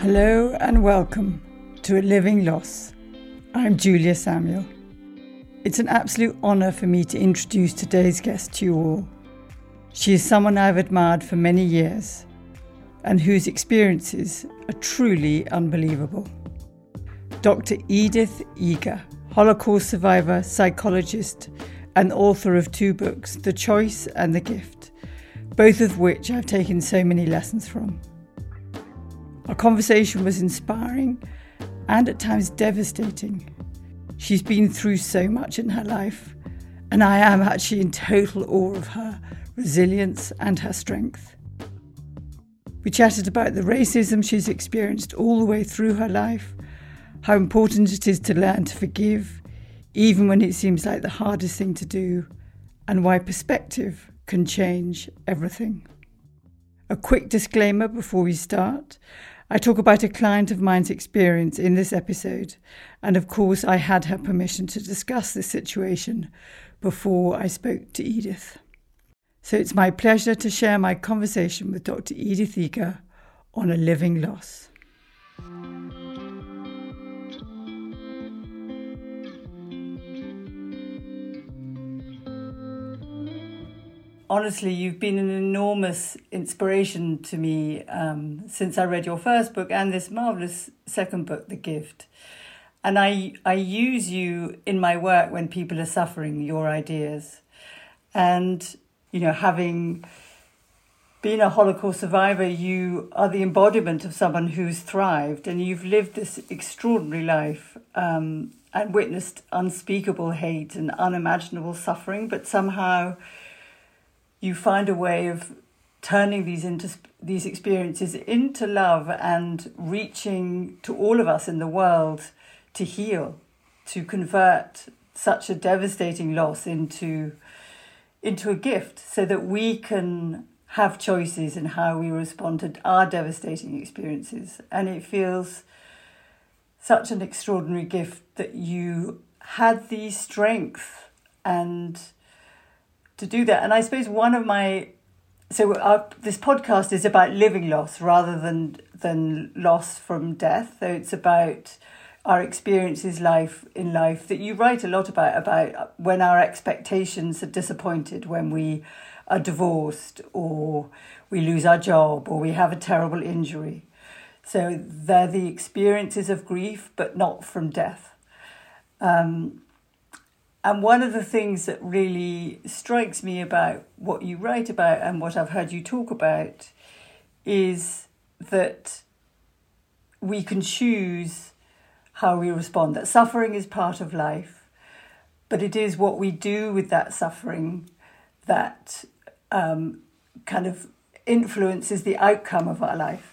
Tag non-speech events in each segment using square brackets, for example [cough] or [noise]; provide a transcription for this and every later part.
Hello and welcome to A Living Loss. I'm Julia Samuel. It's an absolute honour for me to introduce today's guest to you all. She is someone I've admired for many years and whose experiences are truly unbelievable. Dr. Edith Eger, Holocaust survivor, psychologist, and author of two books, The Choice and The Gift, both of which I've taken so many lessons from. Our conversation was inspiring and at times devastating. She's been through so much in her life, and I am actually in total awe of her resilience and her strength. We chatted about the racism she's experienced all the way through her life, how important it is to learn to forgive, even when it seems like the hardest thing to do, and why perspective can change everything. A quick disclaimer before we start. I talk about a client of mine's experience in this episode, and of course, I had her permission to discuss this situation before I spoke to Edith. So it's my pleasure to share my conversation with Dr. Edith Eger on a living loss. Honestly, you've been an enormous inspiration to me um, since I read your first book and this marvelous second book, The Gift. And I, I use you in my work when people are suffering, your ideas. And, you know, having been a Holocaust survivor, you are the embodiment of someone who's thrived and you've lived this extraordinary life um, and witnessed unspeakable hate and unimaginable suffering, but somehow you find a way of turning these into these experiences into love and reaching to all of us in the world to heal to convert such a devastating loss into into a gift so that we can have choices in how we respond to our devastating experiences. And it feels such an extraordinary gift that you had the strength and to do that. And I suppose one of my so our, this podcast is about living loss rather than than loss from death. So it's about our experiences life in life that you write a lot about about when our expectations are disappointed when we are divorced or we lose our job or we have a terrible injury so they're the experiences of grief but not from death um, and one of the things that really strikes me about what you write about and what I've heard you talk about is that we can choose how we respond, that suffering is part of life, but it is what we do with that suffering that um, kind of influences the outcome of our life.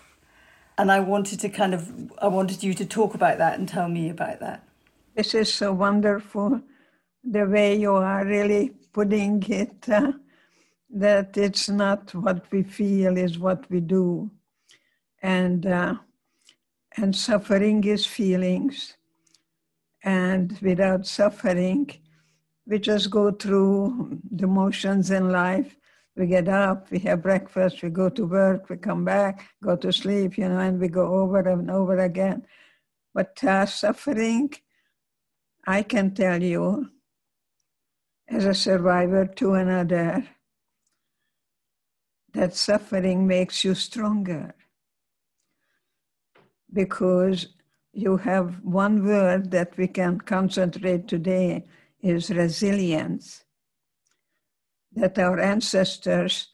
And I wanted to kind of, I wanted you to talk about that and tell me about that. This is so wonderful the way you are really putting it, uh, [laughs] that it's not what we feel, is what we do. And, uh, and suffering is feelings. And without suffering, we just go through the motions in life. We get up, we have breakfast, we go to work, we come back, go to sleep, you know, and we go over and over again. But uh, suffering, I can tell you, as a survivor to another, that suffering makes you stronger because you have one word that we can concentrate today is resilience. That our ancestors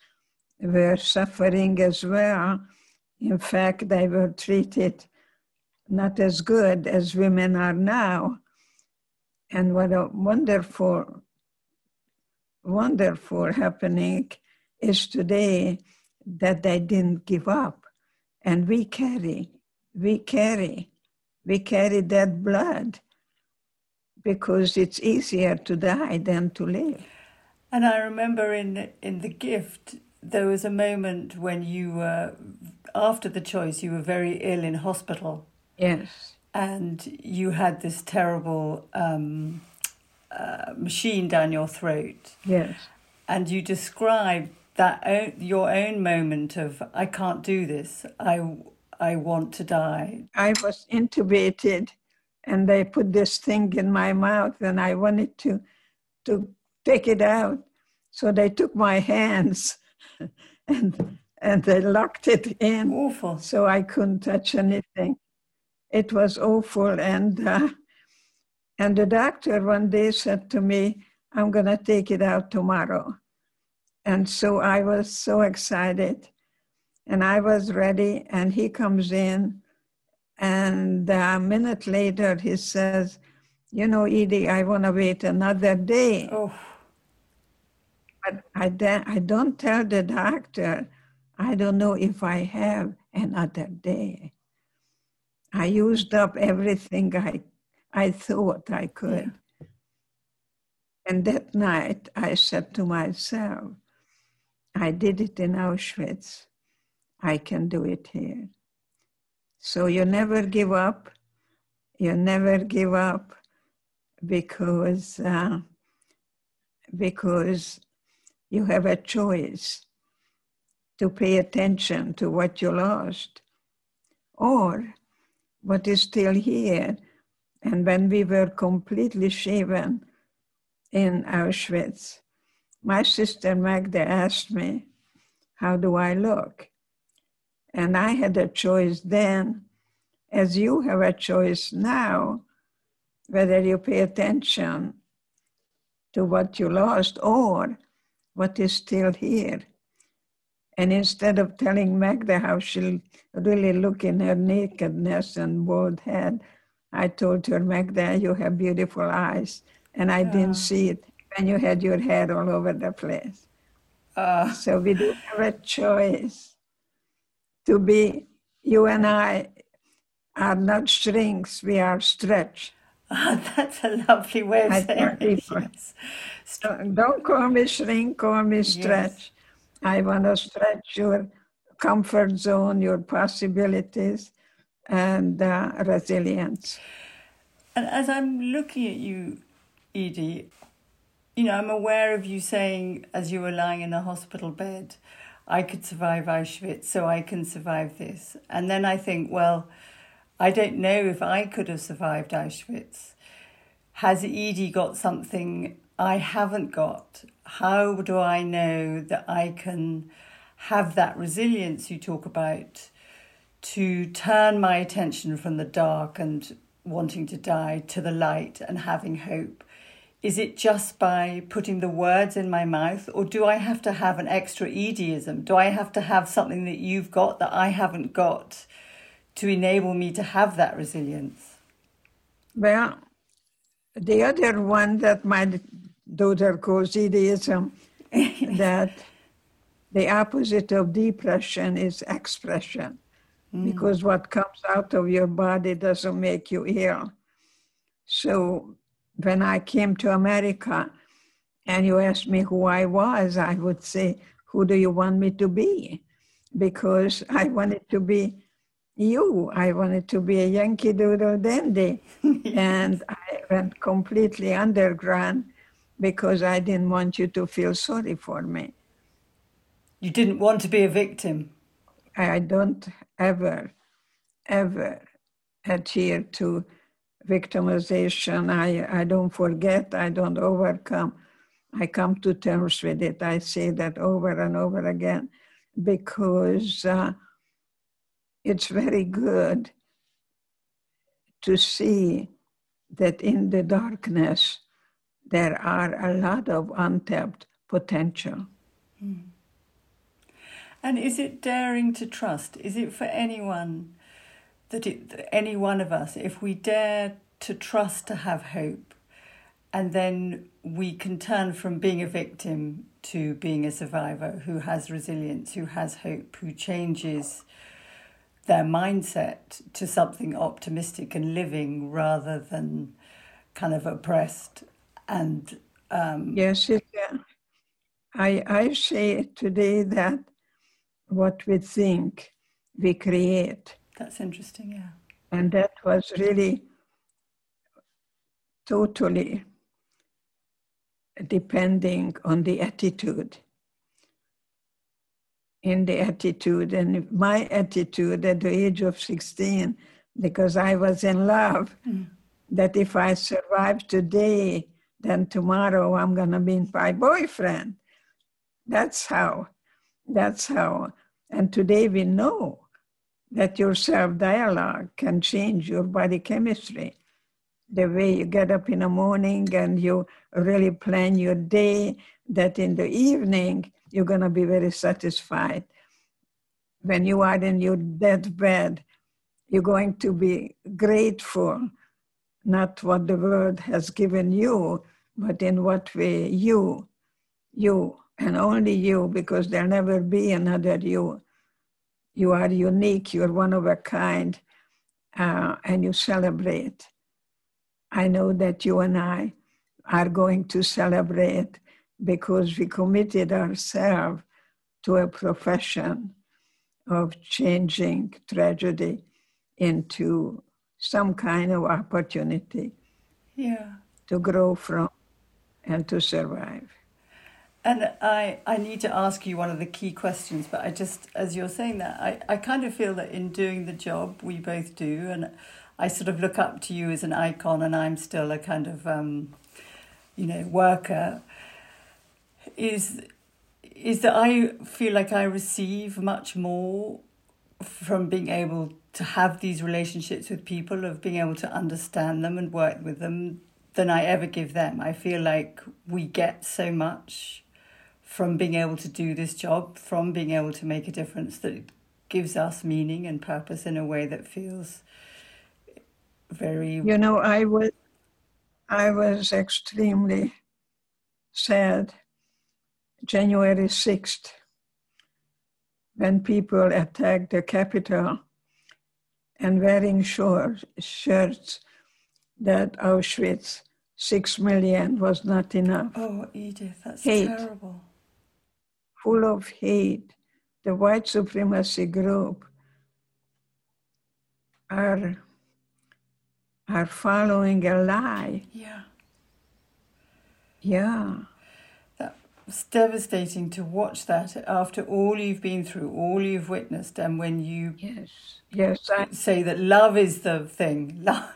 were suffering as well. In fact, they were treated not as good as women are now. And what a wonderful wonderful happening is today that they didn't give up. And we carry, we carry, we carry that blood because it's easier to die than to live. And I remember in in the gift there was a moment when you were after the choice you were very ill in hospital. Yes. And you had this terrible um, uh, machine down your throat. Yes. And you describe that own, your own moment of I can't do this. I I want to die. I was intubated and they put this thing in my mouth and I wanted to to take it out. So they took my hands [laughs] and and they locked it in. Awful. So I couldn't touch anything. It was awful. And uh, and the doctor one day said to me, I'm gonna take it out tomorrow. And so I was so excited. And I was ready, and he comes in, and a minute later he says, You know, Edie, I want to wait another day. Oh. But I, de- I don't tell the doctor, I don't know if I have another day. I used up everything I, I thought I could. Yeah. And that night I said to myself, I did it in Auschwitz. I can do it here. So you never give up. You never give up because uh, because you have a choice to pay attention to what you lost or what is still here. And when we were completely shaven in Auschwitz, my sister Magda asked me, How do I look? And I had a choice then, as you have a choice now, whether you pay attention to what you lost or what is still here. And instead of telling Magda how she'll really look in her nakedness and bald head, I told her, Magda, you have beautiful eyes. And I yeah. didn't see it when you had your hair all over the place. Uh. So we do have a choice to be, you and I are not shrinks, we are stretch. Oh, [laughs] that's a lovely way of saying it. Yes. Don't call me shrink, call me stretch. Yes. I want to stretch your comfort zone, your possibilities, and uh, resilience. And as I'm looking at you, Edie, you know, I'm aware of you saying as you were lying in a hospital bed, I could survive Auschwitz, so I can survive this. And then I think, well, I don't know if I could have survived Auschwitz. Has Edie got something I haven't got? How do I know that I can have that resilience you talk about to turn my attention from the dark and wanting to die to the light and having hope? is it just by putting the words in my mouth or do I have to have an extra Edieism? Do I have to have something that you've got that I haven't got to enable me to have that resilience? Well, the other one that my daughter calls Edieism, [laughs] that the opposite of depression is expression. Mm. Because what comes out of your body doesn't make you ill. So when I came to America and you asked me who I was, I would say, Who do you want me to be? Because I wanted to be you. I wanted to be a Yankee Doodle Dandy. [laughs] and I went completely underground because I didn't want you to feel sorry for me. You didn't want to be a victim? I don't ever, ever adhere to victimization. I, I don't forget, I don't overcome. I come to terms with it. I say that over and over again because uh, it's very good to see that in the darkness there are a lot of untapped potential. Mm. And is it daring to trust? Is it for anyone that it, any one of us, if we dare to trust to have hope, and then we can turn from being a victim to being a survivor who has resilience, who has hope, who changes their mindset to something optimistic and living rather than kind of oppressed and um, yes it, I, I say today that what we think we create that's interesting, yeah. And that was really totally depending on the attitude. in the attitude and my attitude at the age of 16 because i was in love mm. that if i survive today then tomorrow i'm going to be my boyfriend that's how that's how and today we know that your self dialogue can change your body chemistry the way you get up in the morning and you really plan your day that in the evening you're going to be very satisfied. When you are in your deathbed, you're going to be grateful, not what the world has given you, but in what way you, you, and only you, because there'll never be another you. You are unique, you're one of a kind, uh, and you celebrate. I know that you and I are going to celebrate because we committed ourselves to a profession of changing tragedy into some kind of opportunity yeah. to grow from and to survive. And I, I need to ask you one of the key questions, but I just, as you're saying that, I, I kind of feel that in doing the job we both do, and I sort of look up to you as an icon, and I'm still a kind of, um, you know, worker is is that I feel like I receive much more from being able to have these relationships with people, of being able to understand them and work with them than I ever give them. I feel like we get so much from being able to do this job, from being able to make a difference that gives us meaning and purpose in a way that feels very You know, I was I was extremely sad January 6th, when people attacked the Capitol and wearing short, shirts that Auschwitz, six million was not enough. Oh, Edith, that's hate, terrible. Full of hate. The white supremacy group are, are following a lie. Yeah. Yeah That it's devastating to watch that after all you've been through, all you've witnessed, and when you yes, yes, I, say that love is the thing, [laughs] love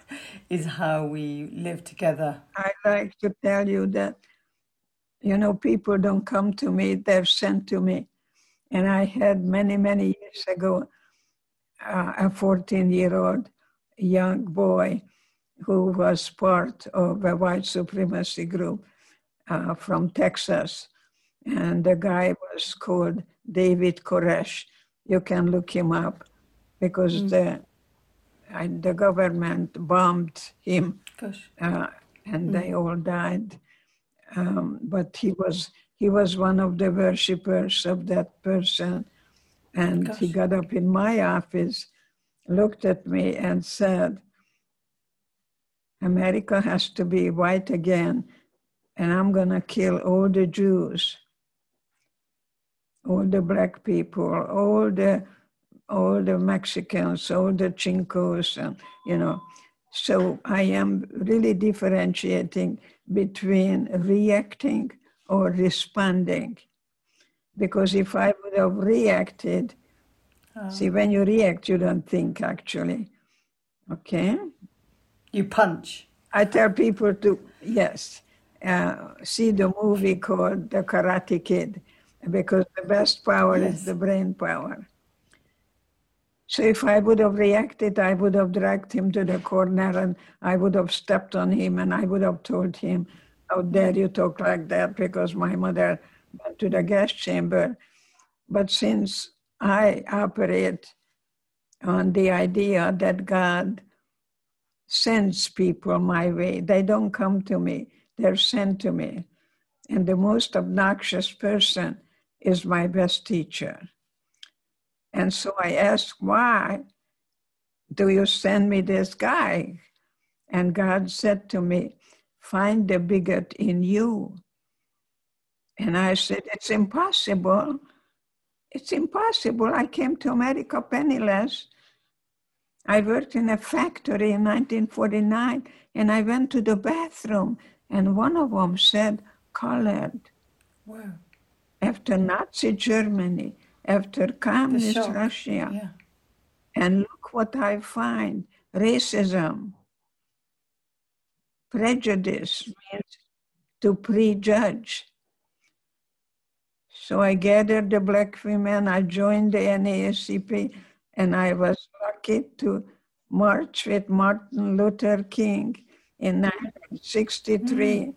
is how we live together. I like to tell you that, you know, people don't come to me; they're sent to me, and I had many, many years ago uh, a fourteen-year-old young boy who was part of a white supremacy group uh, from Texas and the guy was called David Koresh. You can look him up because mm. the the government bombed him, uh, and mm. they all died. Um, but he was he was one of the worshippers of that person, and Gosh. he got up in my office, looked at me, and said, "America has to be white again." And I'm going to kill all the Jews all the black people, all the all the Mexicans, all the Chincos, and you know. So I am really differentiating between reacting or responding. Because if I would have reacted, oh. see, when you react, you don't think actually. Okay? You punch. I tell people to, yes, uh, see the movie called The Karate Kid because the best power yes. is the brain power. So if I would have reacted, I would have dragged him to the corner and I would have stepped on him and I would have told him, How dare you talk like that? Because my mother went to the gas chamber. But since I operate on the idea that God sends people my way, they don't come to me, they're sent to me. And the most obnoxious person is my best teacher. And so I asked, why do you send me this guy? And God said to me, find the bigot in you. And I said, it's impossible. It's impossible. I came to America penniless. I worked in a factory in 1949 and I went to the bathroom and one of them said, colored. Wow after Nazi Germany, after communist Russia. Yeah. And look what I find racism, prejudice means to prejudge. So I gathered the black women, I joined the NAACP, and I was lucky to march with Martin Luther King in mm. 1963. Mm.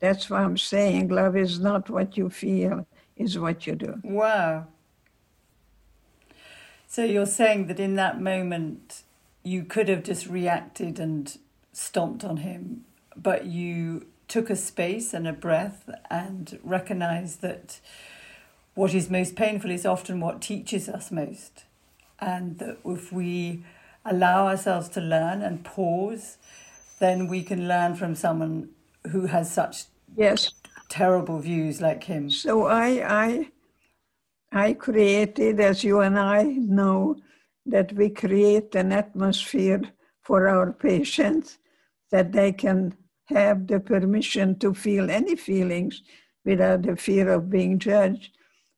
That's why I'm saying love is not what you feel, is what you do. Wow. So you're saying that in that moment you could have just reacted and stomped on him, but you took a space and a breath and recognized that what is most painful is often what teaches us most. And that if we allow ourselves to learn and pause, then we can learn from someone who has such Yes. terrible views like him. So I, I, I created, as you and I know, that we create an atmosphere for our patients that they can have the permission to feel any feelings without the fear of being judged.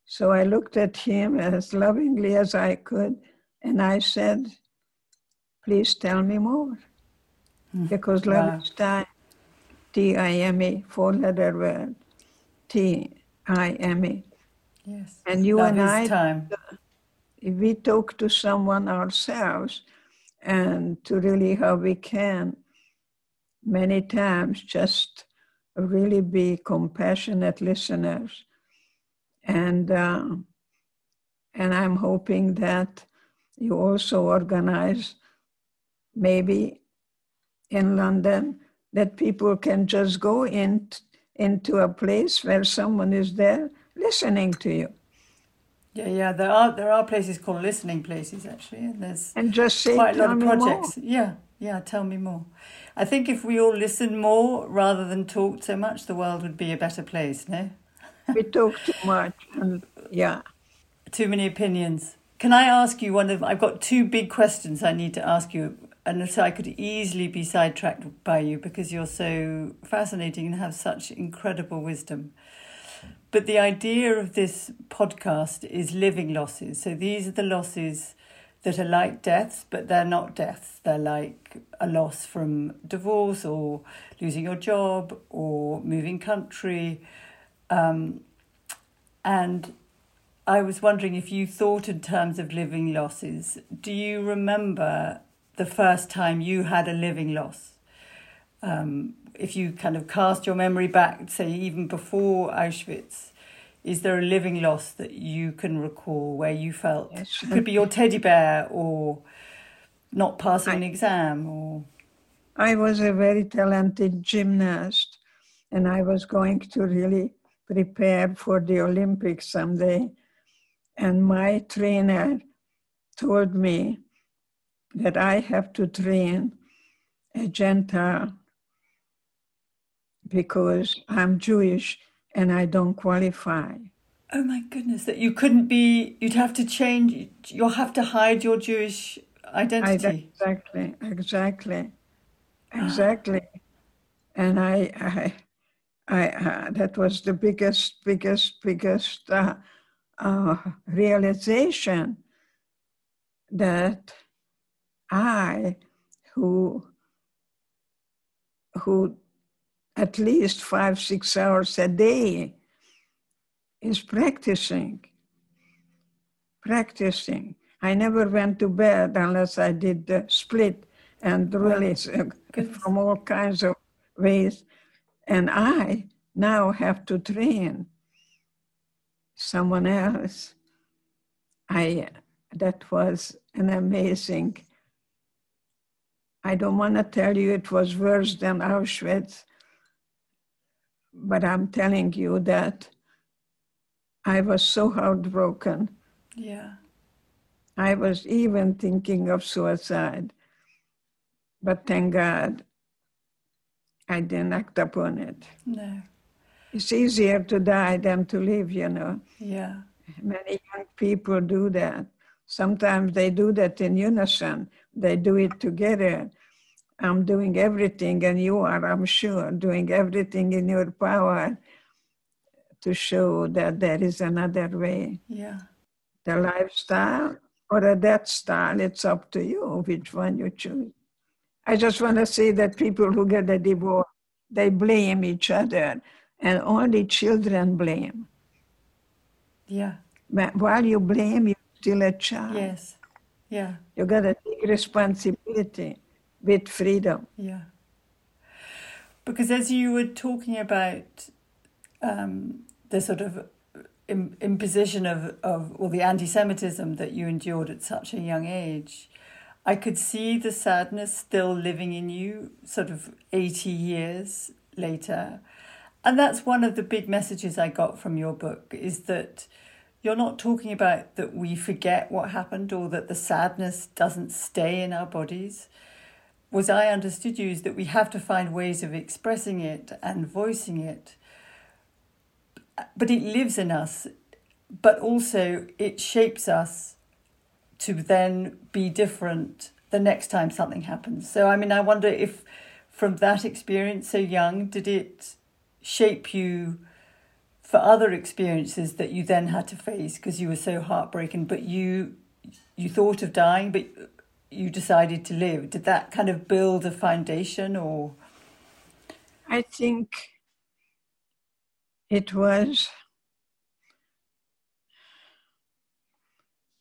So I looked at him as lovingly as I could, and I said, Please tell me more. Mm-hmm. Because love is time. T I M E, four letter word. T I M E. Yes. And you and I, time. if we talk to someone ourselves and to really how we can, many times just really be compassionate listeners. And, uh, and I'm hoping that you also organize maybe in London that people can just go in, into a place where someone is there listening to you Yeah, yeah. There are there are places called listening places actually, and there's and just say, quite a lot of me more." projects. Yeah, yeah. Tell me more. I think if we all listen more rather than talk so much, the world would be a better place. No, [laughs] we talk too much and yeah too many opinions. Can I ask you one of? I've got two big questions I need to ask you, and so I could easily be sidetracked by you because you're so fascinating and have such incredible wisdom. But the idea of this podcast is living losses. So these are the losses that are like deaths, but they're not deaths. They're like a loss from divorce or losing your job or moving country. Um, and I was wondering if you thought in terms of living losses. Do you remember the first time you had a living loss? Um, if you kind of cast your memory back, say even before Auschwitz, is there a living loss that you can recall where you felt Yes. it could be your teddy bear or not passing an exam or i was a very talented gymnast and i was going to really prepare for the olympics someday and my trainer told me that i have to train a gentile because i'm jewish and i don't qualify oh my goodness that you couldn't be you'd have to change you'll have to hide your Jewish I, identity. exactly, exactly, exactly. And I, I, I, uh, that was the biggest, biggest, biggest uh, uh, realization that I, who, who at least five, six hours a day is practicing, practicing. I never went to bed unless I did the split and really from all kinds of ways. And I now have to train someone else. I that was an amazing. I don't want to tell you it was worse than Auschwitz, but I'm telling you that I was so heartbroken. yeah. I was even thinking of suicide. But thank God I didn't act upon it. No. It's easier to die than to live, you know. Yeah. Many young people do that. Sometimes they do that in unison, they do it together. I'm doing everything, and you are, I'm sure, doing everything in your power to show that there is another way, Yeah. the lifestyle or the death style. It's up to you which one you choose. I just want to say that people who get a divorce, they blame each other, and only children blame. Yeah. But while you blame, you're still a child. Yes. Yeah. You got to take responsibility with freedom. Yeah. Because as you were talking about um, the sort of imposition of, of all the anti-Semitism that you endured at such a young age, I could see the sadness still living in you, sort of 80 years later. And that's one of the big messages I got from your book is that you're not talking about that we forget what happened or that the sadness doesn't stay in our bodies. Was I understood you is that we have to find ways of expressing it and voicing it but it lives in us, but also it shapes us to then be different the next time something happens. So, I mean, I wonder if from that experience so young, did it shape you for other experiences that you then had to face because you were so heartbroken, but you you thought of dying, but you decided to live. Did that kind of build a foundation or? I think it was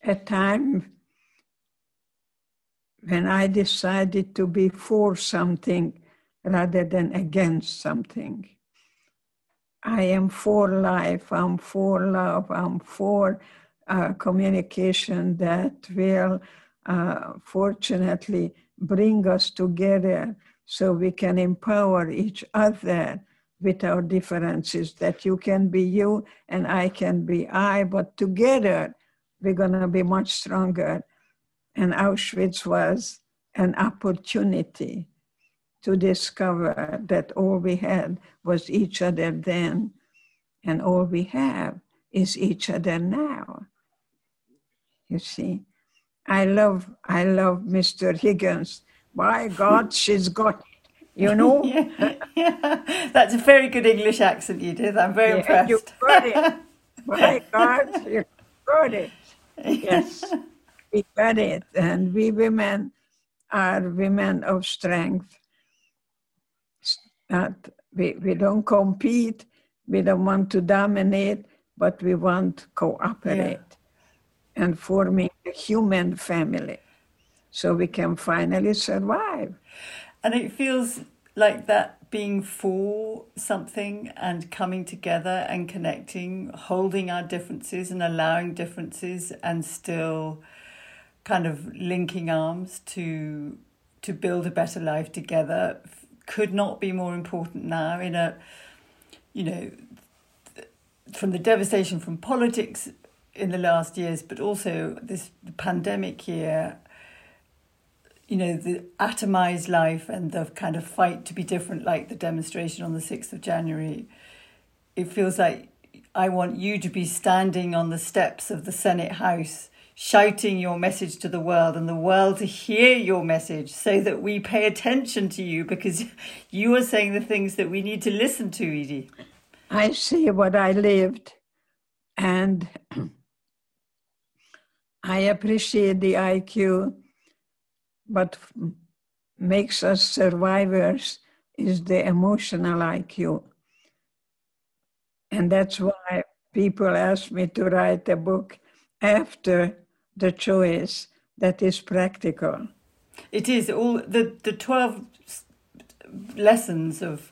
a time when I decided to be for something rather than against something. I am for life, I'm for love, I'm for uh, communication that will uh, fortunately bring us together so we can empower each other with our differences, that you can be you and I can be I, but together we're going to be much stronger. And Auschwitz was an opportunity to discover that all we had was each other then, and all we have is each other now. You see, I love, I love Mr. Higgins. By God, she's got you know? [laughs] yeah, yeah. That's a very good English accent you did. I'm very yeah, impressed. You got it. [laughs] My God, you got it. Yes, [laughs] we got it. And we women are women of strength. That we, we don't compete, we don't want to dominate, but we want to cooperate. And forming a human family so we can finally survive. And it feels like that being for something and coming together and connecting, holding our differences and allowing differences and still kind of linking arms to to build a better life together could not be more important now in a you know from the devastation from politics in the last years but also this pandemic year you know, the atomized life and the kind of fight to be different, like the demonstration on the 6th of January, it feels like I want you to be standing on the steps of the Senate House, shouting your message to the world and the world to hear your message so that we pay attention to you because [laughs] you are saying the things that we need to listen to, Edie. I see what I lived and I appreciate the IQ what makes us survivors is the emotional IQ. And that's why people ask me to write a book after the choice that is practical. It is all the, the 12 lessons of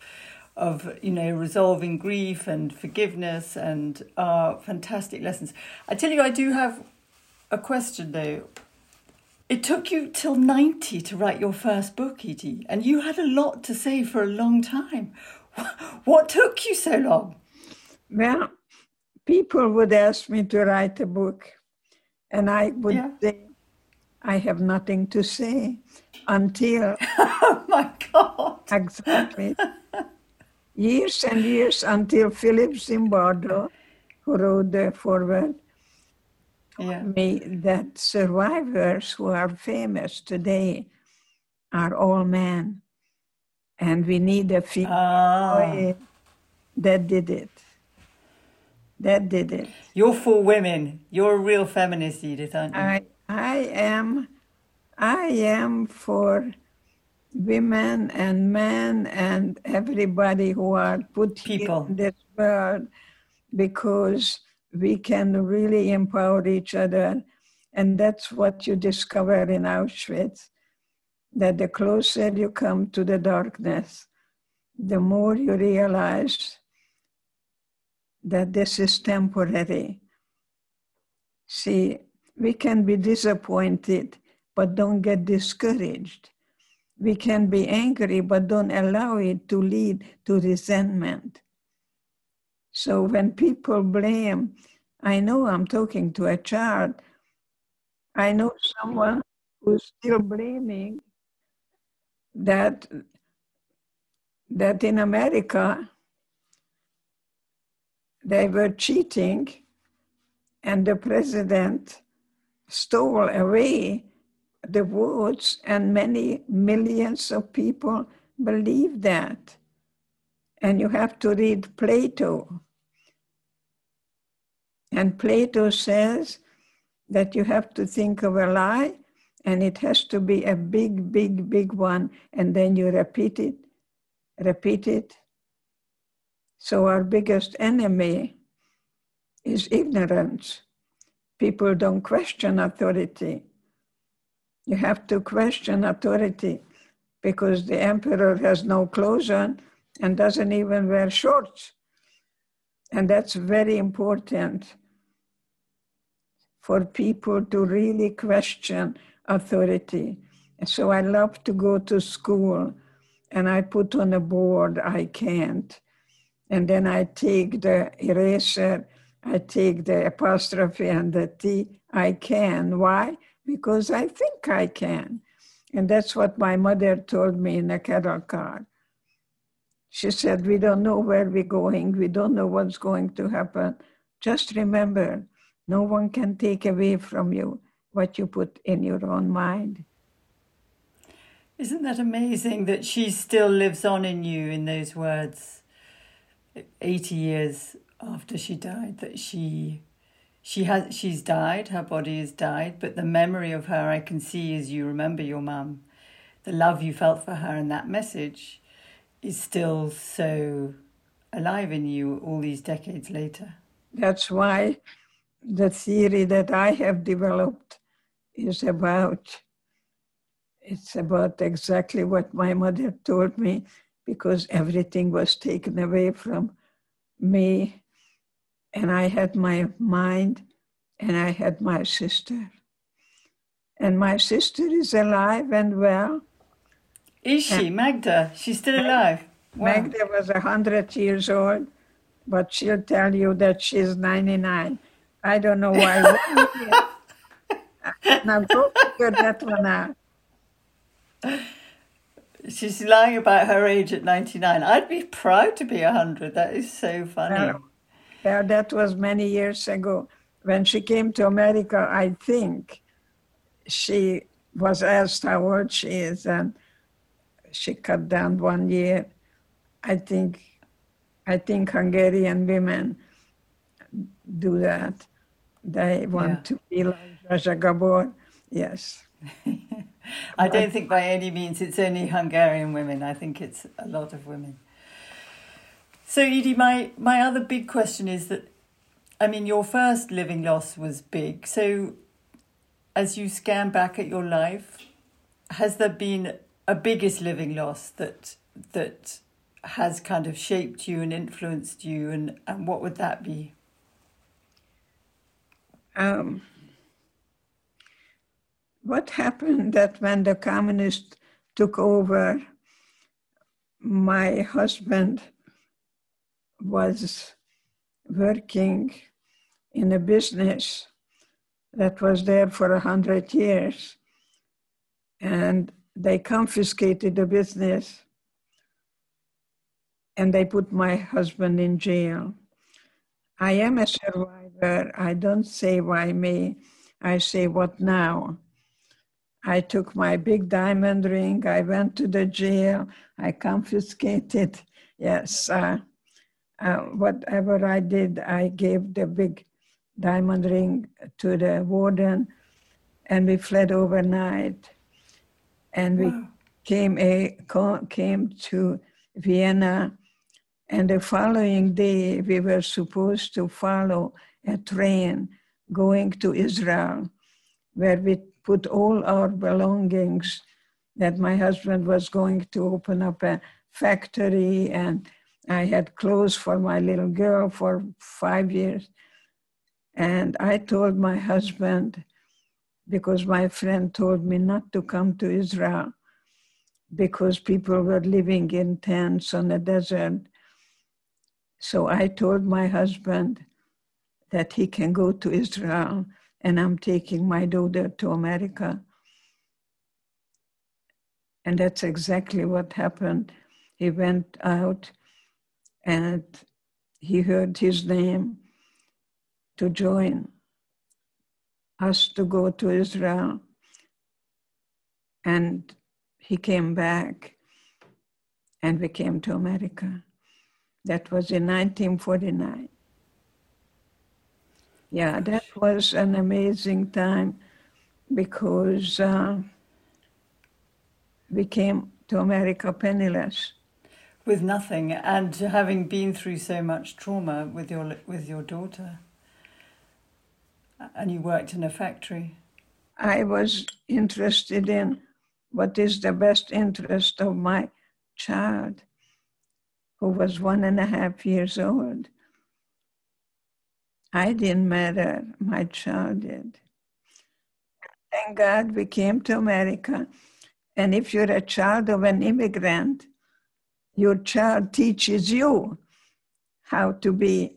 of you know resolving grief and forgiveness and are fantastic lessons. I tell you I do have a question though it took you till 90 to write your first book, Edie, and you had a lot to say for a long time. [laughs] What took you so long? Well, people would ask me to write a book, and I would yeah. say, I have nothing to say until. [laughs] oh my God! Exactly. [laughs] years and years until Philip Zimbardo, who wrote the foreword, yeah. me that survivors who are famous today are all men, and we need a female ah. that did it. That did it. You're for women. You're a real feminist, Edith, aren't you? I I am I am for women and men and everybody who are put People. in this world because we can really empower each other. And that's what you discover in Auschwitz that the closer you come to the darkness, the more you realize that this is temporary. See, we can be disappointed, but don't get discouraged. We can be angry, but don't allow it to lead to resentment. So when people blame, I know I'm talking to a child, I know someone who's still blaming that that in America they were cheating and the president stole away the votes and many millions of people believe that. And you have to read plato and plato says that you have to think of a lie and it has to be a big big big one and then you repeat it repeat it. So our biggest enemy is ignorance. People don't question authority. You have to question authority because the emperor has no clothes on and doesn't even wear shorts. And that's very important for people to really question authority. So I love to go to school and I put on a board, I can't. And then I take the eraser, I take the apostrophe and the T, I can. Why? Because I think I can. And that's what my mother told me in a cattle car. She said, We don't know where we're going, we don't know what's going to happen. Just remember, no one can take away from you what you put in your own mind. Isn't that amazing that she still lives on in you in those words? 80 years after she died that she she has she's died her body has died but the memory of her i can see as you remember your mum the love you felt for her and that message is still so alive in you all these decades later That's why the theory that I have developed is about it's about exactly what my mother told me because everything was taken away from me and I had my mind and I had my sister. And my sister is alive and well. is she magda she's still alive wow. Magda was 100 years old, but she'll tell you that she's 99. I don't know why. [laughs] now go figure that one out. she's lying about her age at 99 i'd be proud to be 100 that is so funny Well, yeah, that was many years ago. When she came to America, I think she was asked how old she is, and she cut down one year. I think, I think Hungarian women do that. They want Yeah. to be like Zsa Zsa Gabor. Yes. [laughs] I don't think by any means it's only Hungarian women. I think it's a lot of women. So, Edie, my, my other big question is that, I mean, your first living loss was big. So, as you scan back at your life, has there been a biggest living loss that that has kind of shaped you and influenced you, and, and what would that be? Um, what happened that when the communists took over, my husband was working in a business that was there for a hundred years, and they confiscated the business, and they put my husband in jail. I am a survivor. I don't say why me. I say what now. I took my big diamond ring. I went to the jail. I confiscated. Yes, uh, uh, whatever I did, I gave the big diamond ring to the warden, and we fled overnight. And we wow. came a came to Vienna, and the following day we were supposed to follow a train going to Israel, where we put all our belongings. That my husband was going to open up a factory and I had clothes for my little girl for five years. And I told my husband, because my friend told me not to come to Israel because people were living in tents on the desert. So I told my husband that he can go to Israel and I'm taking my daughter to America. And that's exactly what happened. He went out and he heard his name to join us to go to Israel. And he came back and we came to America. That was in 1949. Yeah, that was an amazing time because uh, we came to America penniless. With nothing and having been through so much trauma with your with your daughter. And you worked in a factory. I was interested in what is the best interest of my child who was one and a half years old i didn't matter. My child did. Thank god we came to america. And if you're a child of an immigrant your child teaches you how to be,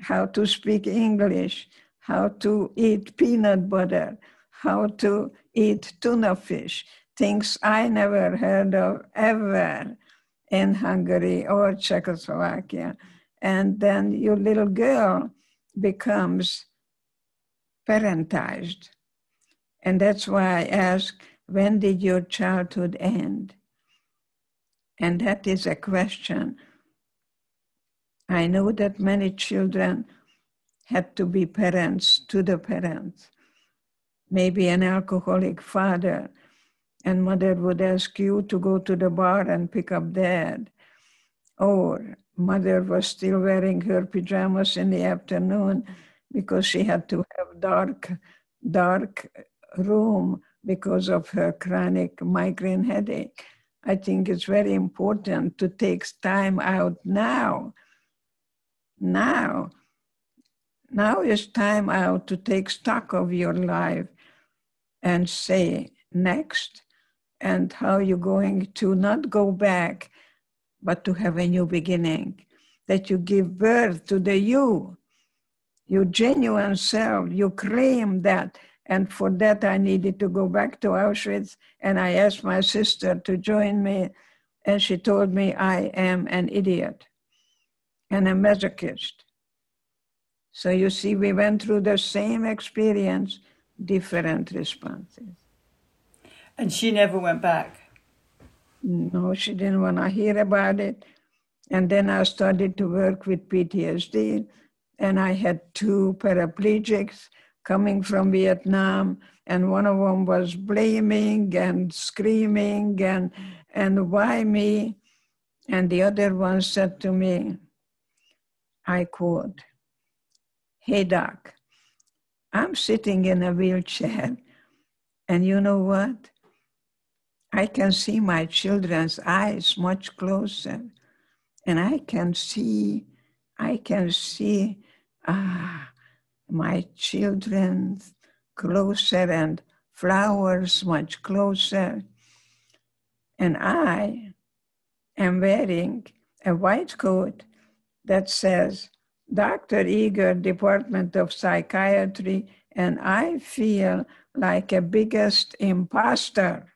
how to speak English, how to eat peanut butter, how to eat tuna fish, things I never heard of ever in Hungary or Czechoslovakia. And then your little girl becomes parentized. And that's why I ask, when did your childhood end? And that is a question. I know that many children had to be parents to the parents. Maybe an alcoholic father, and mother would ask you to go to the bar and pick up dad. Or mother was still wearing her pajamas in the afternoon because she had to have dark, dark room because of her chronic migraine headache. I think it's very important to take time out now. Now. Now is time out to take stock of your life and say next and how you're going to not go back, but to have a new beginning. That you give birth to the you, your genuine self. You claim that and for that, I needed to go back to Auschwitz. And I asked my sister to join me. And she told me I am an idiot and a masochist. So you see, we went through the same experience, different responses. And she never went back? No, she didn't want to hear about it. And then I started to work with PTSD, and I had two paraplegics coming from Vietnam, and one of them was blaming and screaming and and why me? And the other one said to me, I quote, Hey doc, I'm sitting in a wheelchair, and you know what? I can see my children's eyes much closer, and I can see, I can see, ah, my children closer and flowers much closer. And I am wearing a white coat that says Dr. Eger, Department of Psychiatry, and I feel like a biggest imposter.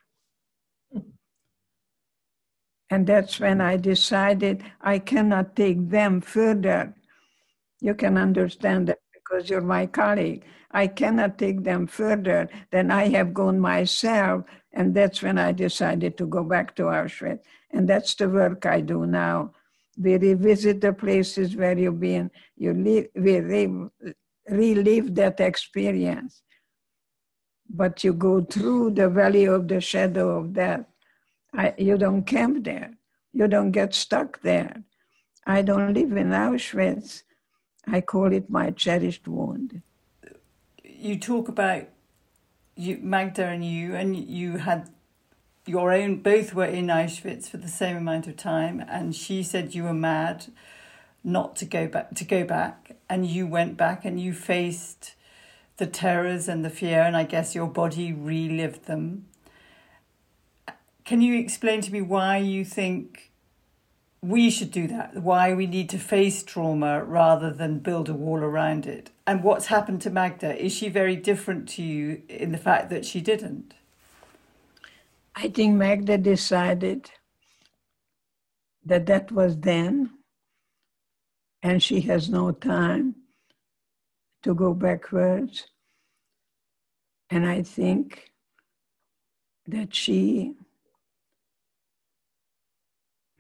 And that's when I decided I cannot take them further. You can understand that because you're my colleague. I cannot take them further than I have gone myself. And that's when I decided to go back to Auschwitz. And that's the work I do now. We revisit the places where you've been. You live, we re, relive that experience. But you go through the valley of the shadow of death. I, you don't camp there. You don't get stuck there. I don't live in Auschwitz. I call it my cherished wound. You talk about you, Magda and you, and you had your own, both were in Auschwitz for the same amount of time, and she said you were mad not to go back to go back and you went back and you faced the terrors and the fear and i guess your body relived them can you explain to me why you think we should do that, why we need to face trauma rather than build a wall around it. And what's happened to Magda? Is she very different to you in the fact that she didn't? I think Magda decided that that was then, and she has no time to go backwards. And I think that she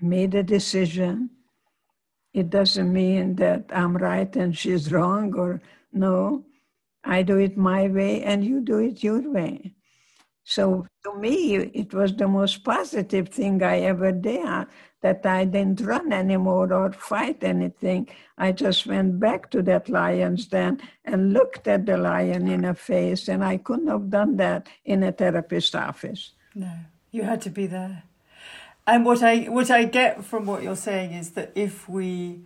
made a decision. It doesn't mean that I'm right and she's wrong, or no, I do it my way and you do it your way. So to me, it was the most positive thing I ever did that I didn't run anymore or fight anything. I just went back to that lion's den and looked at the lion in the face, and I couldn't have done that in a therapist's office. No, you had to be there. And what I what I get from what you're saying is that if we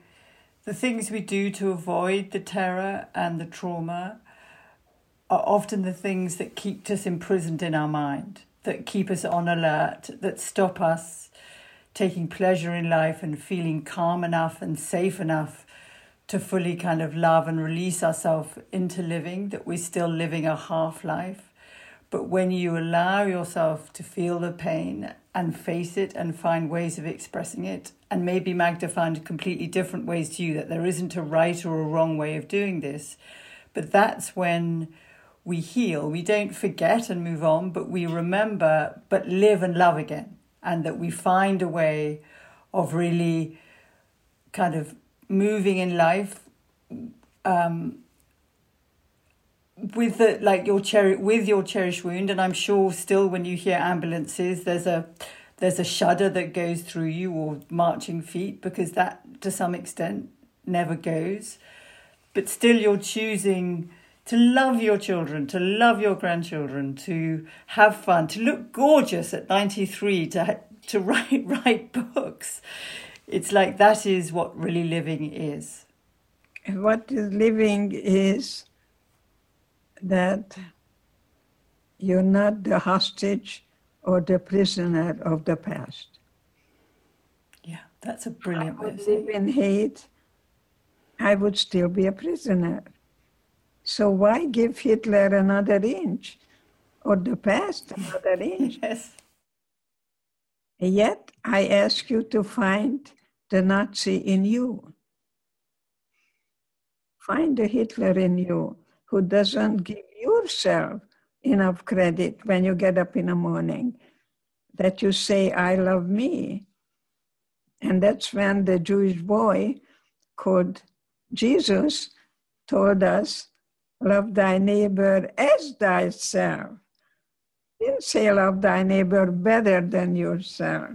the things we do to avoid the terror and the trauma are often the things that keep us imprisoned in our mind, that keep us on alert, that stop us taking pleasure in life and feeling calm enough and safe enough to fully kind of love and release ourselves into living, that we're still living a half life. But when you allow yourself to feel the pain and face it and find ways of expressing it. And maybe Magda found completely different ways to you, that there isn't a right or a wrong way of doing this. But that's when we heal. We don't forget and move on, but we remember, but live and love again. And that we find a way of really kind of moving in life um, with the like your cherry with your cherished wound and i'm sure still when you hear ambulances there's a there's a shudder that goes through you or marching feet because that to some extent never goes. But still you're choosing to love your children to love your grandchildren to have fun to look gorgeous at 93 to to [laughs] write write books. It's like that is what really living is. What is living is that you're not the hostage or the prisoner of the past. Yeah, that's a brilliant way of live in hate, I would still be a prisoner. So why give Hitler another inch or the past another inch? [laughs] yes. Yet I ask you to find the Nazi in you. Find the Hitler in you who doesn't give yourself enough credit when you get up in the morning, that you say, I love me. And that's when the Jewish boy called Jesus told us, Love thy neighbor as thyself. Didn't say love thy neighbor better than yourself.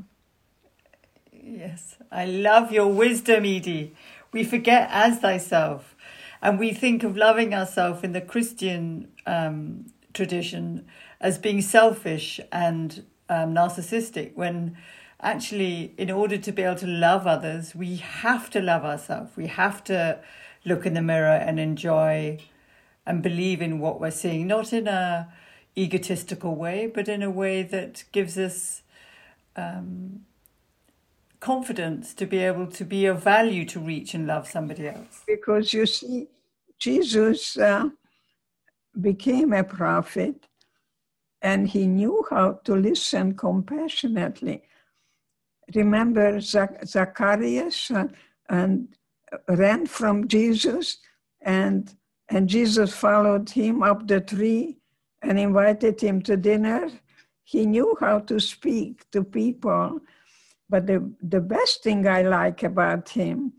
Yes, I love your wisdom, Edie. We forget as thyself. And we think of loving ourselves in the Christian um, tradition as being selfish and um, narcissistic when actually, in order to be able to love others, we have to love ourselves. We have to look in the mirror and enjoy and believe in what we're seeing, not in a egotistical way, but in a way that gives us um, confidence to be able to be of value to reach and love somebody else. Because you see, Jesus uh, became a prophet and he knew how to listen compassionately. Remember Zacharias uh, and ran from Jesus and and Jesus followed him up the tree and invited him to dinner. He knew how to speak to people But the, the best thing I like about him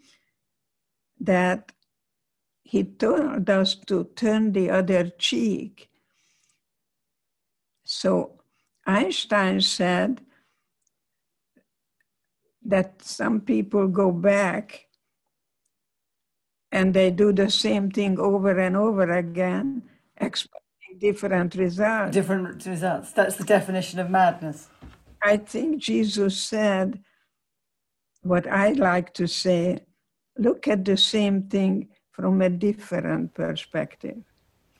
that he told us to turn the other cheek. So Einstein said that some people go back and they do the same thing over and over again, expecting different results. Different results. That's the definition of madness. I think Jesus said what I like to say look at the same thing from a different perspective.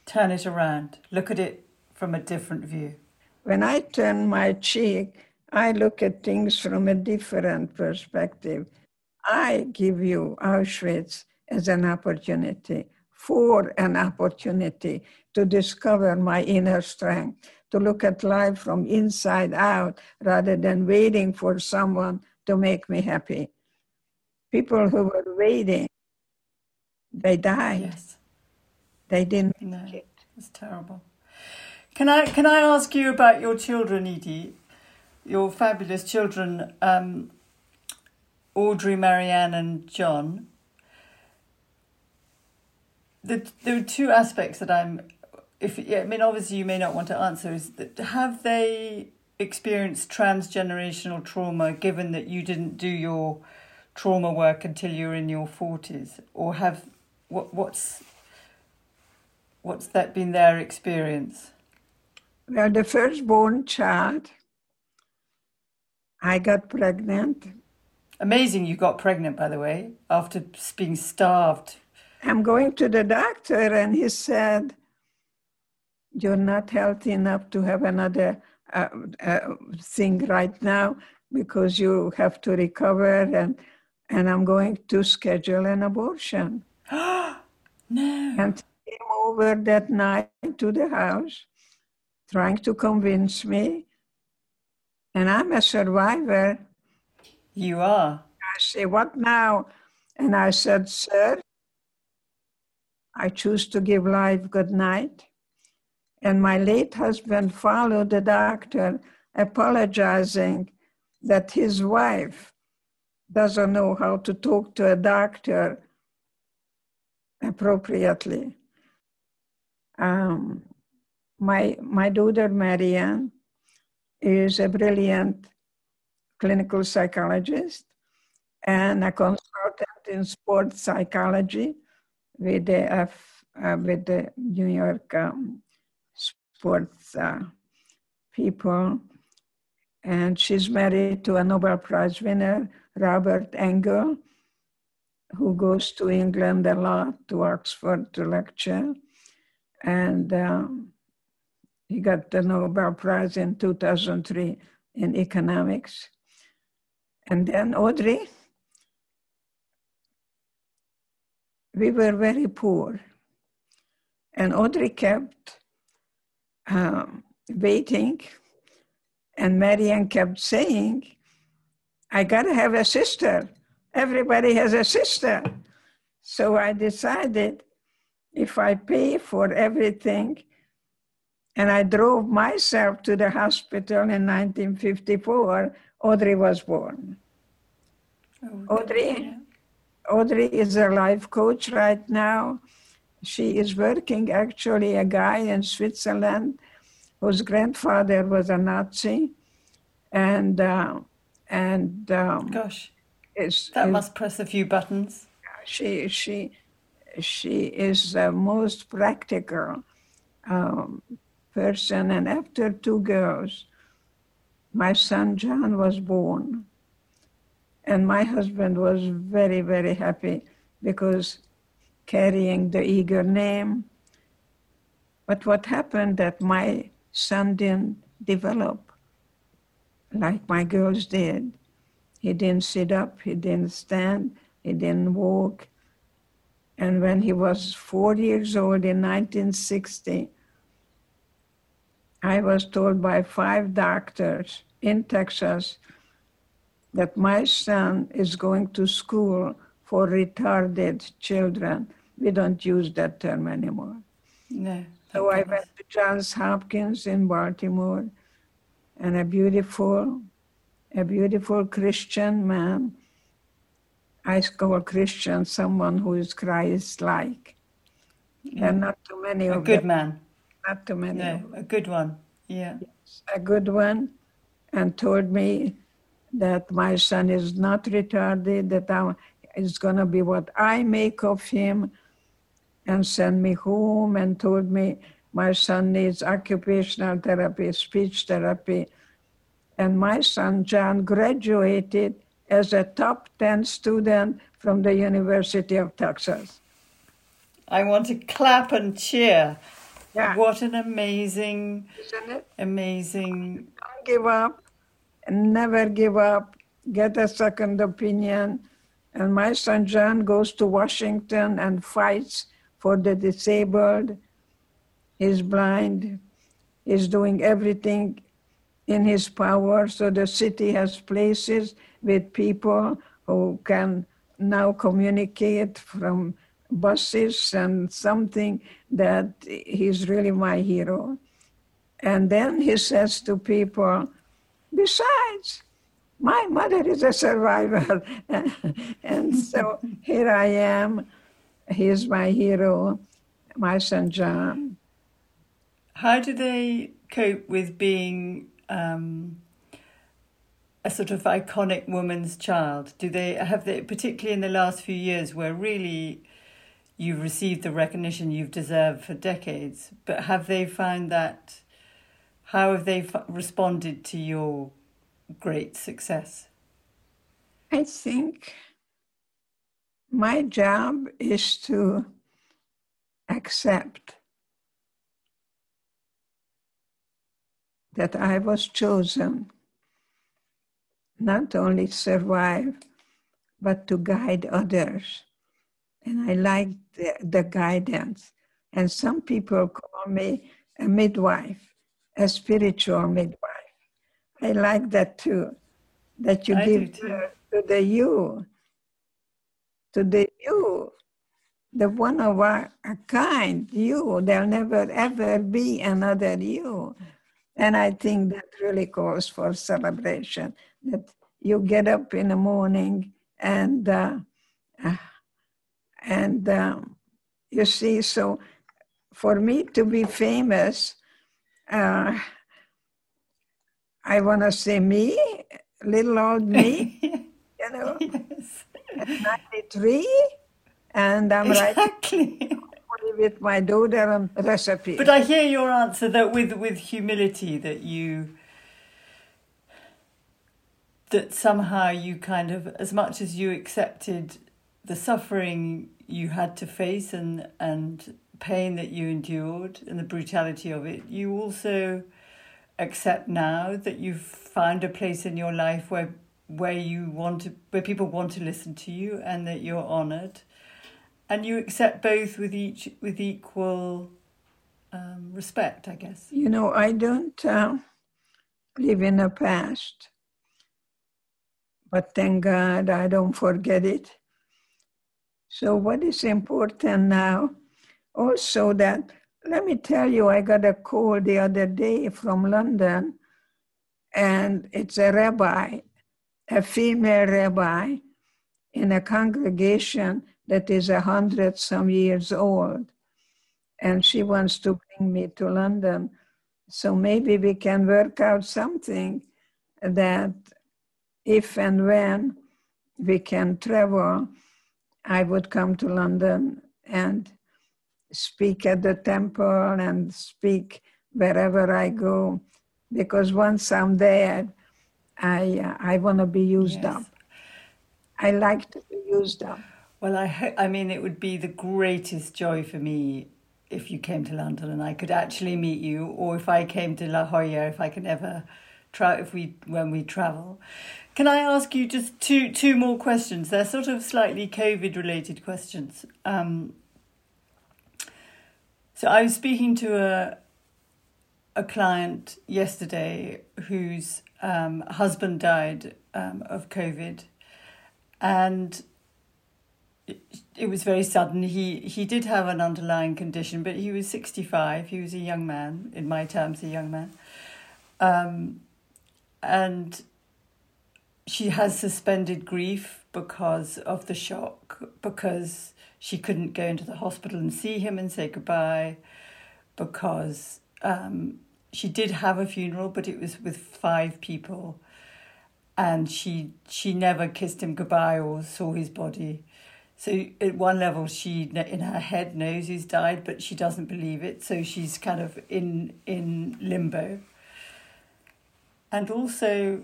Turn it around. Look at it from a different view. When I turn my cheek, I look at things from a different perspective. I give you Auschwitz as an opportunity, for an opportunity to discover my inner strength, to look at life from inside out rather than waiting for someone to make me happy. People who were waiting, they died. Yes. They didn't No, make it. it's terrible. Can I can I ask you about your children, Edie? Your fabulous children, um, Audrey, Marianne, and John. The there are two aspects that I'm, if yeah, I mean obviously you may not want to answer. Is that have they experienced transgenerational trauma, given that you didn't do your trauma work until you were in your forties, or have what what's what's that been their experience? Well, the firstborn child, I got pregnant. Amazing you got pregnant, by the way, after being starved. I'm going to the doctor, and he said, You're not healthy enough to have another uh, uh, thing right now because you have to recover, and, and I'm going to schedule an abortion. [gasps] No. And came over that night to the house, trying to convince me. And I'm a survivor. You are. I say, What now? And I said, Sir, I choose to give life good night. And my late husband followed the doctor, apologizing that his wife doesn't know how to talk to a doctor appropriately. Um, my, my daughter, Marianne, is a brilliant clinical psychologist and a consultant in sports psychology with the, F, uh, with the New York um, sports uh, people. And she's married to a Nobel Prize winner, Robert Engle, who goes to England a lot, to Oxford to lecture. And um, he got the Nobel Prize in 2003 in economics. And then Audrey, we were very poor. And Audrey kept um, waiting, and Marianne kept saying, I gotta have a sister. Everybody has a sister. So I decided if I pay for everything, and I drove myself to the hospital in 1954, Audrey was born. Oh, Audrey, yeah. Audrey is a life coach right now. She is working actually a guy in Switzerland whose grandfather was a Nazi, and uh, and um, Gosh, is, that is- must press a few buttons. she she she is the most practical um, person. And after two girls, my son John was born, and my husband was very very happy because carrying the Eger name. But what happened that my son didn't develop like my girls did. He didn't sit up, he didn't stand, he didn't walk. And when he was four years old in 1960, I was told by five doctors in Texas that my son is going to school for retarded children. We don't use that term anymore. No. So I went to Johns Hopkins in Baltimore, and a beautiful a beautiful Christian man. I call Christian someone who is Christ-like. There are not too many A of good them. man. Not too many. No, a good one. Yeah. A good one, and told me that my son is not retarded. That I, it's going to be what I make of him, and sent me home and told me my son needs occupational therapy, speech therapy. And my son, John, graduated as a top 10 student from the University of Texas. I want to clap and cheer. Yeah. What an amazing, Isn't it? amazing. Don't give up never give up. Get a second opinion. And my son John goes to Washington and fights for the disabled. He's blind. He's doing everything in his power. So the city has places with people who can now communicate from buses and something that he's really my hero. And then he says to people, besides, my mother is a survivor. [laughs] and so here I am. He's my hero, my son John. How do they cope with being um, a sort of iconic woman's child? Do they have they, particularly in the last few years, where really you've received the recognition you've deserved for decades, but have they found that? How have they f- responded to your great success? I think my job is to accept that I was chosen not only to survive, but to guide others. And I like the, the guidance. And some people call me a midwife, a spiritual midwife. I like that too, that you I give birth to the you, to the you, the one of our kind you. There'll never ever be another you. And I think that really calls for celebration. That you get up in the morning and uh, uh, and um, you see. So for me to be famous, uh, I want to say me, little old me, [laughs] you know, yes, at 93, and I'm like [laughs] with my daughter on recipe. But I hear your answer that with with humility that you that somehow you kind of as much as you accepted the suffering you had to face and and pain that you endured and the brutality of it, you also accept now that you've found a place in your life where where you want to where people want to listen to you and that you're honored and you accept both with each with equal um, respect i guess You know, I don't uh, live in the past, but thank God I don't forget it. So, what is important now? Also, that let me tell you, I got a call the other day from London, and it's a rabbi, a female rabbi in a congregation that is a hundred some years old and she wants to bring me to London. So maybe we can work out something that if and when we can travel, I would come to London and speak at the temple and speak wherever I go, because once I'm there, I uh, I want to be used Yes. up. I like to be used up. well i ho- i mean it would be the greatest joy for me if you came to london and i could actually meet you or if i came to la jolla if i can ever try if we when we travel can i ask you just two two more questions they're sort of slightly covid related questions um, so i was speaking to a a client yesterday whose um, husband died um, of COVID, and it, it was very sudden. He he did have an underlying condition, but he was sixty five. He was a young man, in my terms, a young man, um, and she has suspended grief because of the shock, because she couldn't go into the hospital and see him and say goodbye, because um, she did have a funeral, but it was with five people, and she she never kissed him goodbye or saw his body. So at one level, she in her head knows he's died, but she doesn't believe it. So she's kind of in in limbo. And also,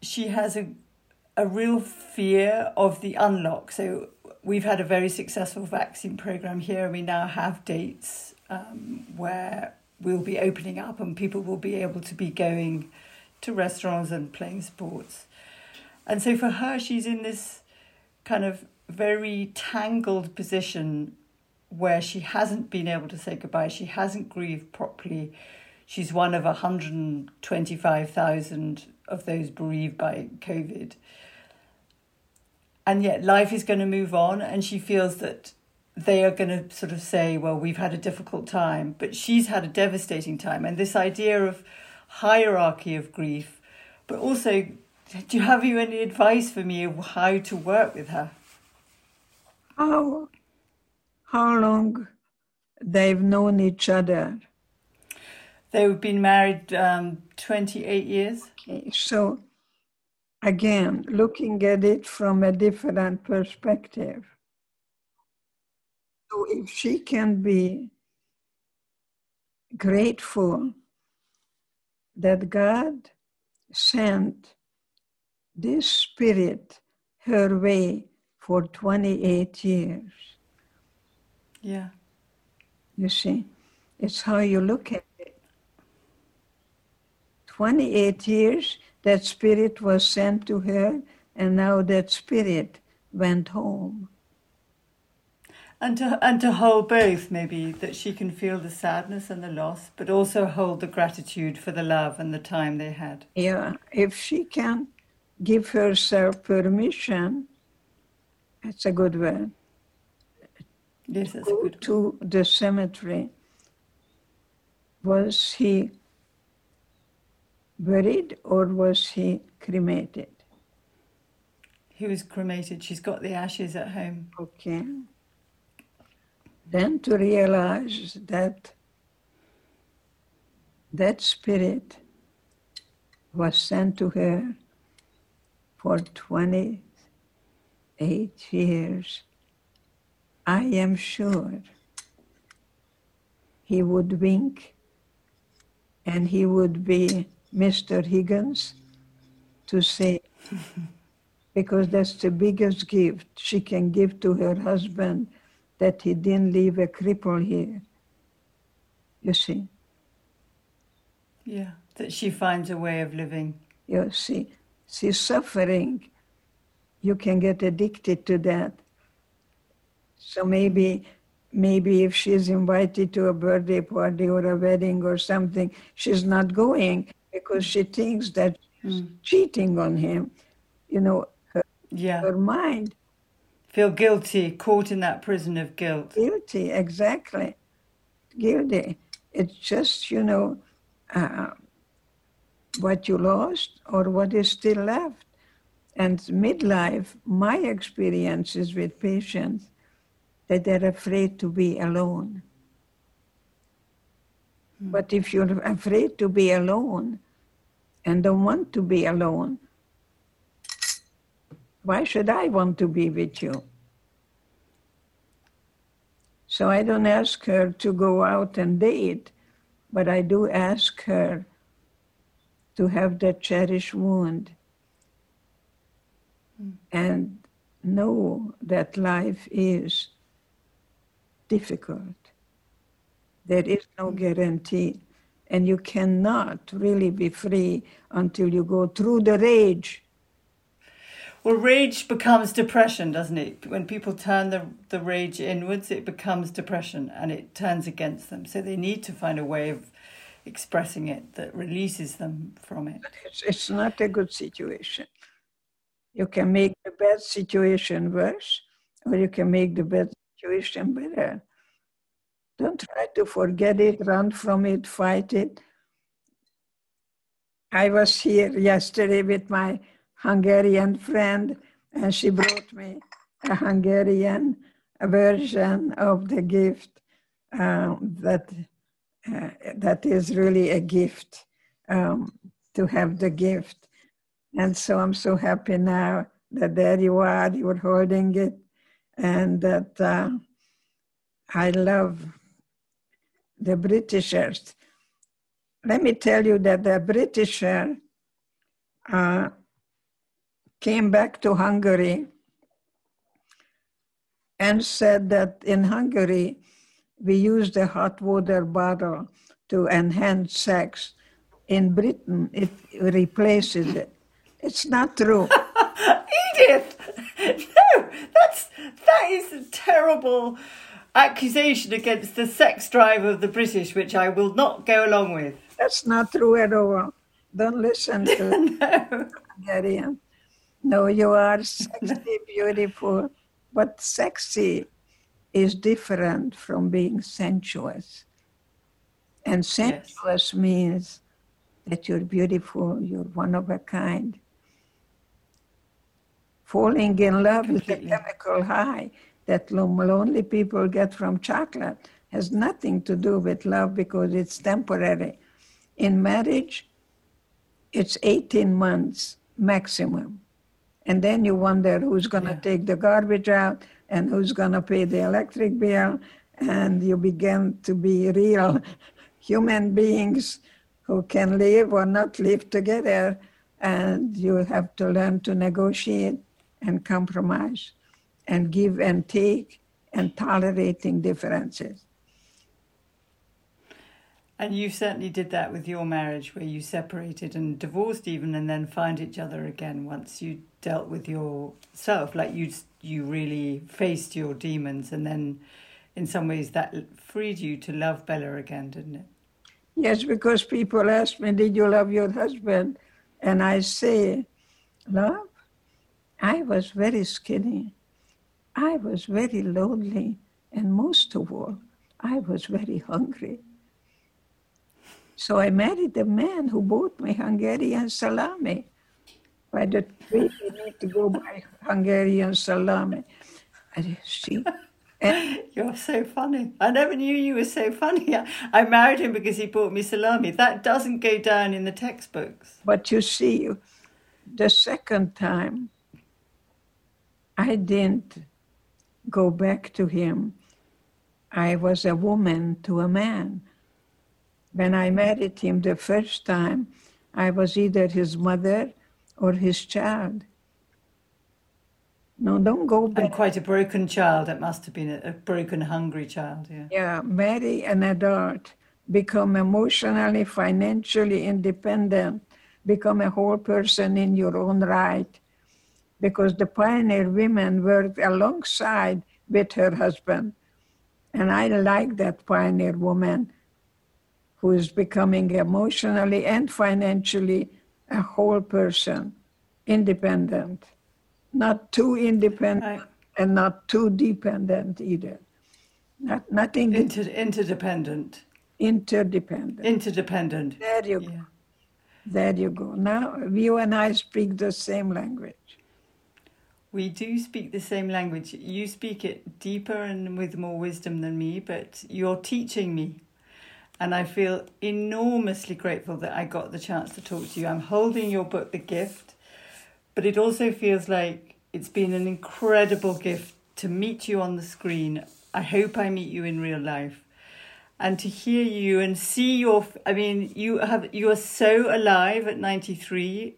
she has a a real fear of the unlock. So we've had a very successful vaccine program here, and we now have dates um, where we'll be opening up, and people will be able to be going to restaurants and playing sports. And so for her, she's in this kind of very tangled position where she hasn't been able to say goodbye. She hasn't grieved properly. She's one of 125,000 of those bereaved by COVID. And yet life is going to move on, and she feels that they are going to sort of say, well, we've had a difficult time, but she's had a devastating time. And this idea of hierarchy of grief, but also, do you have you any advice for me of how to work with her? How, how long they've known each other? They've been married um, 28 years. Okay, so again, looking at it from a different perspective. So if she can be grateful that God sent this spirit her way for 28 years. Yeah. You see, it's how you look at it. 28 years, that spirit was sent to her, and now that spirit went home. And to, and to hold both, maybe, that she can feel the sadness and the loss, but also hold the gratitude for the love and the time they had. Yeah, if she can give herself permission that's a good word. Yes, that's a good to the cemetery. Was he buried or was he cremated? He was cremated. She's got the ashes at home. Okay. Then to realize that that spirit was sent to her for 28 years, I am sure he would wink and he would be Mr. Higgins to say, because that's the biggest gift she can give to her husband that he didn't leave a cripple here. You see? Yeah, that she finds a way of living. You see, she's suffering you can get addicted to that. So maybe maybe if she's invited to a birthday party or a wedding or something, she's not going because she thinks that mm. cheating on him. You know, her, yeah. her mind. Feel guilty, caught in that prison of guilt. Guilty, exactly. Guilty. It's just, you know, uh, what you lost or what is still left. And midlife, my experiences with patients, that they're afraid to be alone. Hmm. But if you're afraid to be alone and don't want to be alone, why should I want to be with you? So I don't ask her to go out and date, but I do ask her to have that cherished wound hmm. and know that life is difficult. There is no hmm. guarantee. And you cannot really be free until you go through the rage. Well, rage becomes depression, doesn't it? When people turn the, the rage inwards, it becomes depression and it turns against them. So they need to find a way of expressing it that releases them from it. It's, it's not a good situation. You can make the bad situation worse, or you can make the bad situation better. Don't try to forget it, run from it, fight it. I was here yesterday with my Hungarian friend, and she brought me a Hungarian version of the gift um, that uh, that is really a gift um, to have the gift. And so I'm so happy now that there you are, you're holding it, and that uh, I love the Britishers. Let me tell you that the Britisher uh, came back to Hungary and said that in Hungary we use the hot water bottle to enhance sex. In Britain, it replaces it. It's not true. [laughs] Edith, [laughs] no, that's that is a terrible accusation against the sex drive of the British, which I will not go along with. That's not true at all. Don't listen to [laughs] no. Hungarian. No, you are sexy, [laughs] beautiful, but sexy is different from being sensuous. And sensuous yes. means that you're beautiful, you're one of a kind. Falling in love Completely. is a chemical high that lonely people get from chocolate. Has nothing to do with love because it's temporary. In marriage, it's 18 months maximum. And then you wonder who's going to yeah. take the garbage out and who's going to pay the electric bill. And you begin to be real [laughs] human beings who can live or not live together. And you have to learn to negotiate and compromise and give and take and tolerating differences. And you certainly did that with your marriage, where you separated and divorced, even, and then find each other again once you dealt with yourself. Like you, you really faced your demons, and then, in some ways, that freed you to love Bella again, didn't it? Yes, because people ask me, "Did you love your husband?" And I say, "Love? I was very skinny. I was very lonely, and most of all, I was very hungry." So I married a man who bought me Hungarian salami. By the tree, we need to go buy Hungarian salami. I see. And You're so funny. I never knew you were so funny. I married him because he bought me salami. That doesn't go down in the textbooks. But you see, the second time, I didn't go back to him. I was a woman to a man. When I married him the first time, I was either his mother or his child. No, don't go back. And quite a broken child. It must have been a, a broken, hungry child. Yeah. Yeah, marry an adult, become emotionally, financially independent, become a whole person in your own right. Because the pioneer women worked alongside with her husband. And I like that pioneer woman who is becoming emotionally and financially a whole person, independent, not too independent and not too dependent either. Not, nothing. Inter, interdependent. Interdependent. Interdependent. There you yeah. go. There you go. Now you and I speak the same language. We do speak the same language. You speak it deeper and with more wisdom than me, but you're teaching me and I feel enormously grateful that I got the chance to talk to you. I'm holding your book, The Gift, but it also feels like it's been an incredible gift to meet you on the screen. I hope I meet you in real life. And to hear you and see your, I mean, you have, you are so alive at 93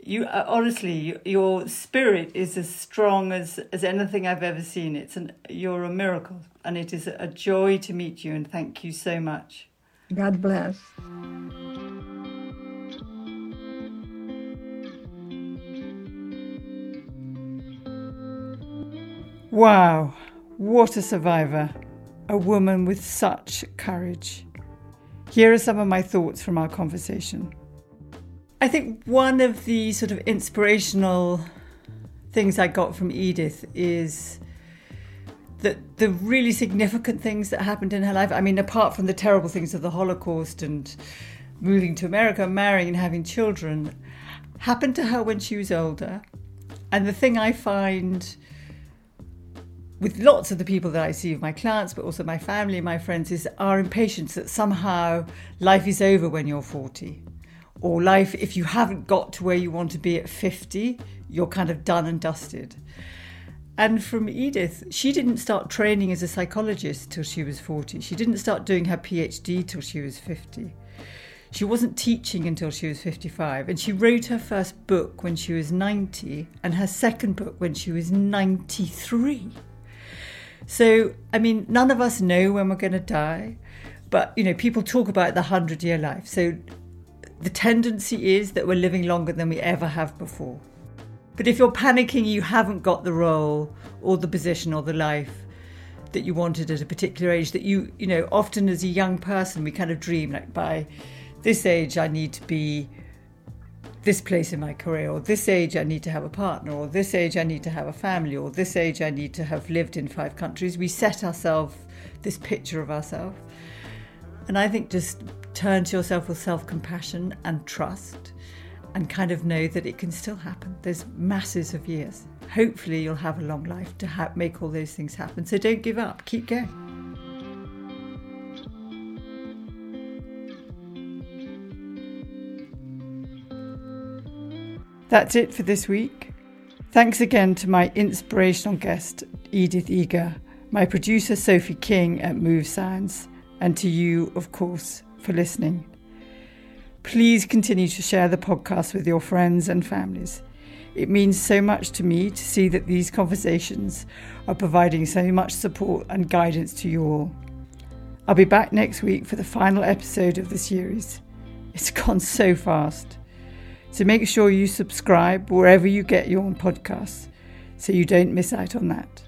you uh, honestly your spirit is as strong as as anything i've ever seen it's an you're a miracle and it is a joy to meet you, and thank you so much. God bless. Wow, what a survivor! A woman with such courage. Here are some of my thoughts from our conversation. I think one of the sort of inspirational things I got from Edith is that the really significant things that happened in her life. I mean, apart from the terrible things of the Holocaust and moving to America, marrying and having children, happened to her when she was older. And the thing I find with lots of the people that I see, my clients, but also my family, my friends, is our impatience that somehow life is over when you're 40. Or life, if you haven't got to where you want to be at 50, you're kind of done and dusted. And from Edith, she didn't start training as a psychologist till she was 40. She didn't start doing her PhD till she was 50. She wasn't teaching until she was 55, and she wrote her first book when she was 90 and her second book when she was 93. So, I mean, none of us know when we're going to die, but you know, people talk about the 100 year life. So, the tendency is that we're living longer than we ever have before. But if you're panicking, you haven't got the role or the position or the life that you wanted at a particular age, that you, you know, often as a young person, we kind of dream like by this age, I need to be this place in my career, or this age I need to have a partner, or this age I need to have a family, or this age I need to have lived in five countries. We set ourselves this picture of ourselves. And I think just turn to yourself with self compassion and trust and kind of know that it can still happen. There's masses of years. Hopefully, you'll have a long life to ha- make all those things happen. So don't give up, keep going. That's it for this week. Thanks again to my inspirational guest, Edith Eger, my producer, Sophie King at Move Sounds, and to you, of course, for listening. Please continue to share the podcast with your friends and families. It means so much to me to see that these conversations are providing so much support and guidance to you all. I'll be back next week for the final episode of the series. It's [laughs] gone so fast. So make sure you subscribe wherever you get your podcasts so you don't miss out on that.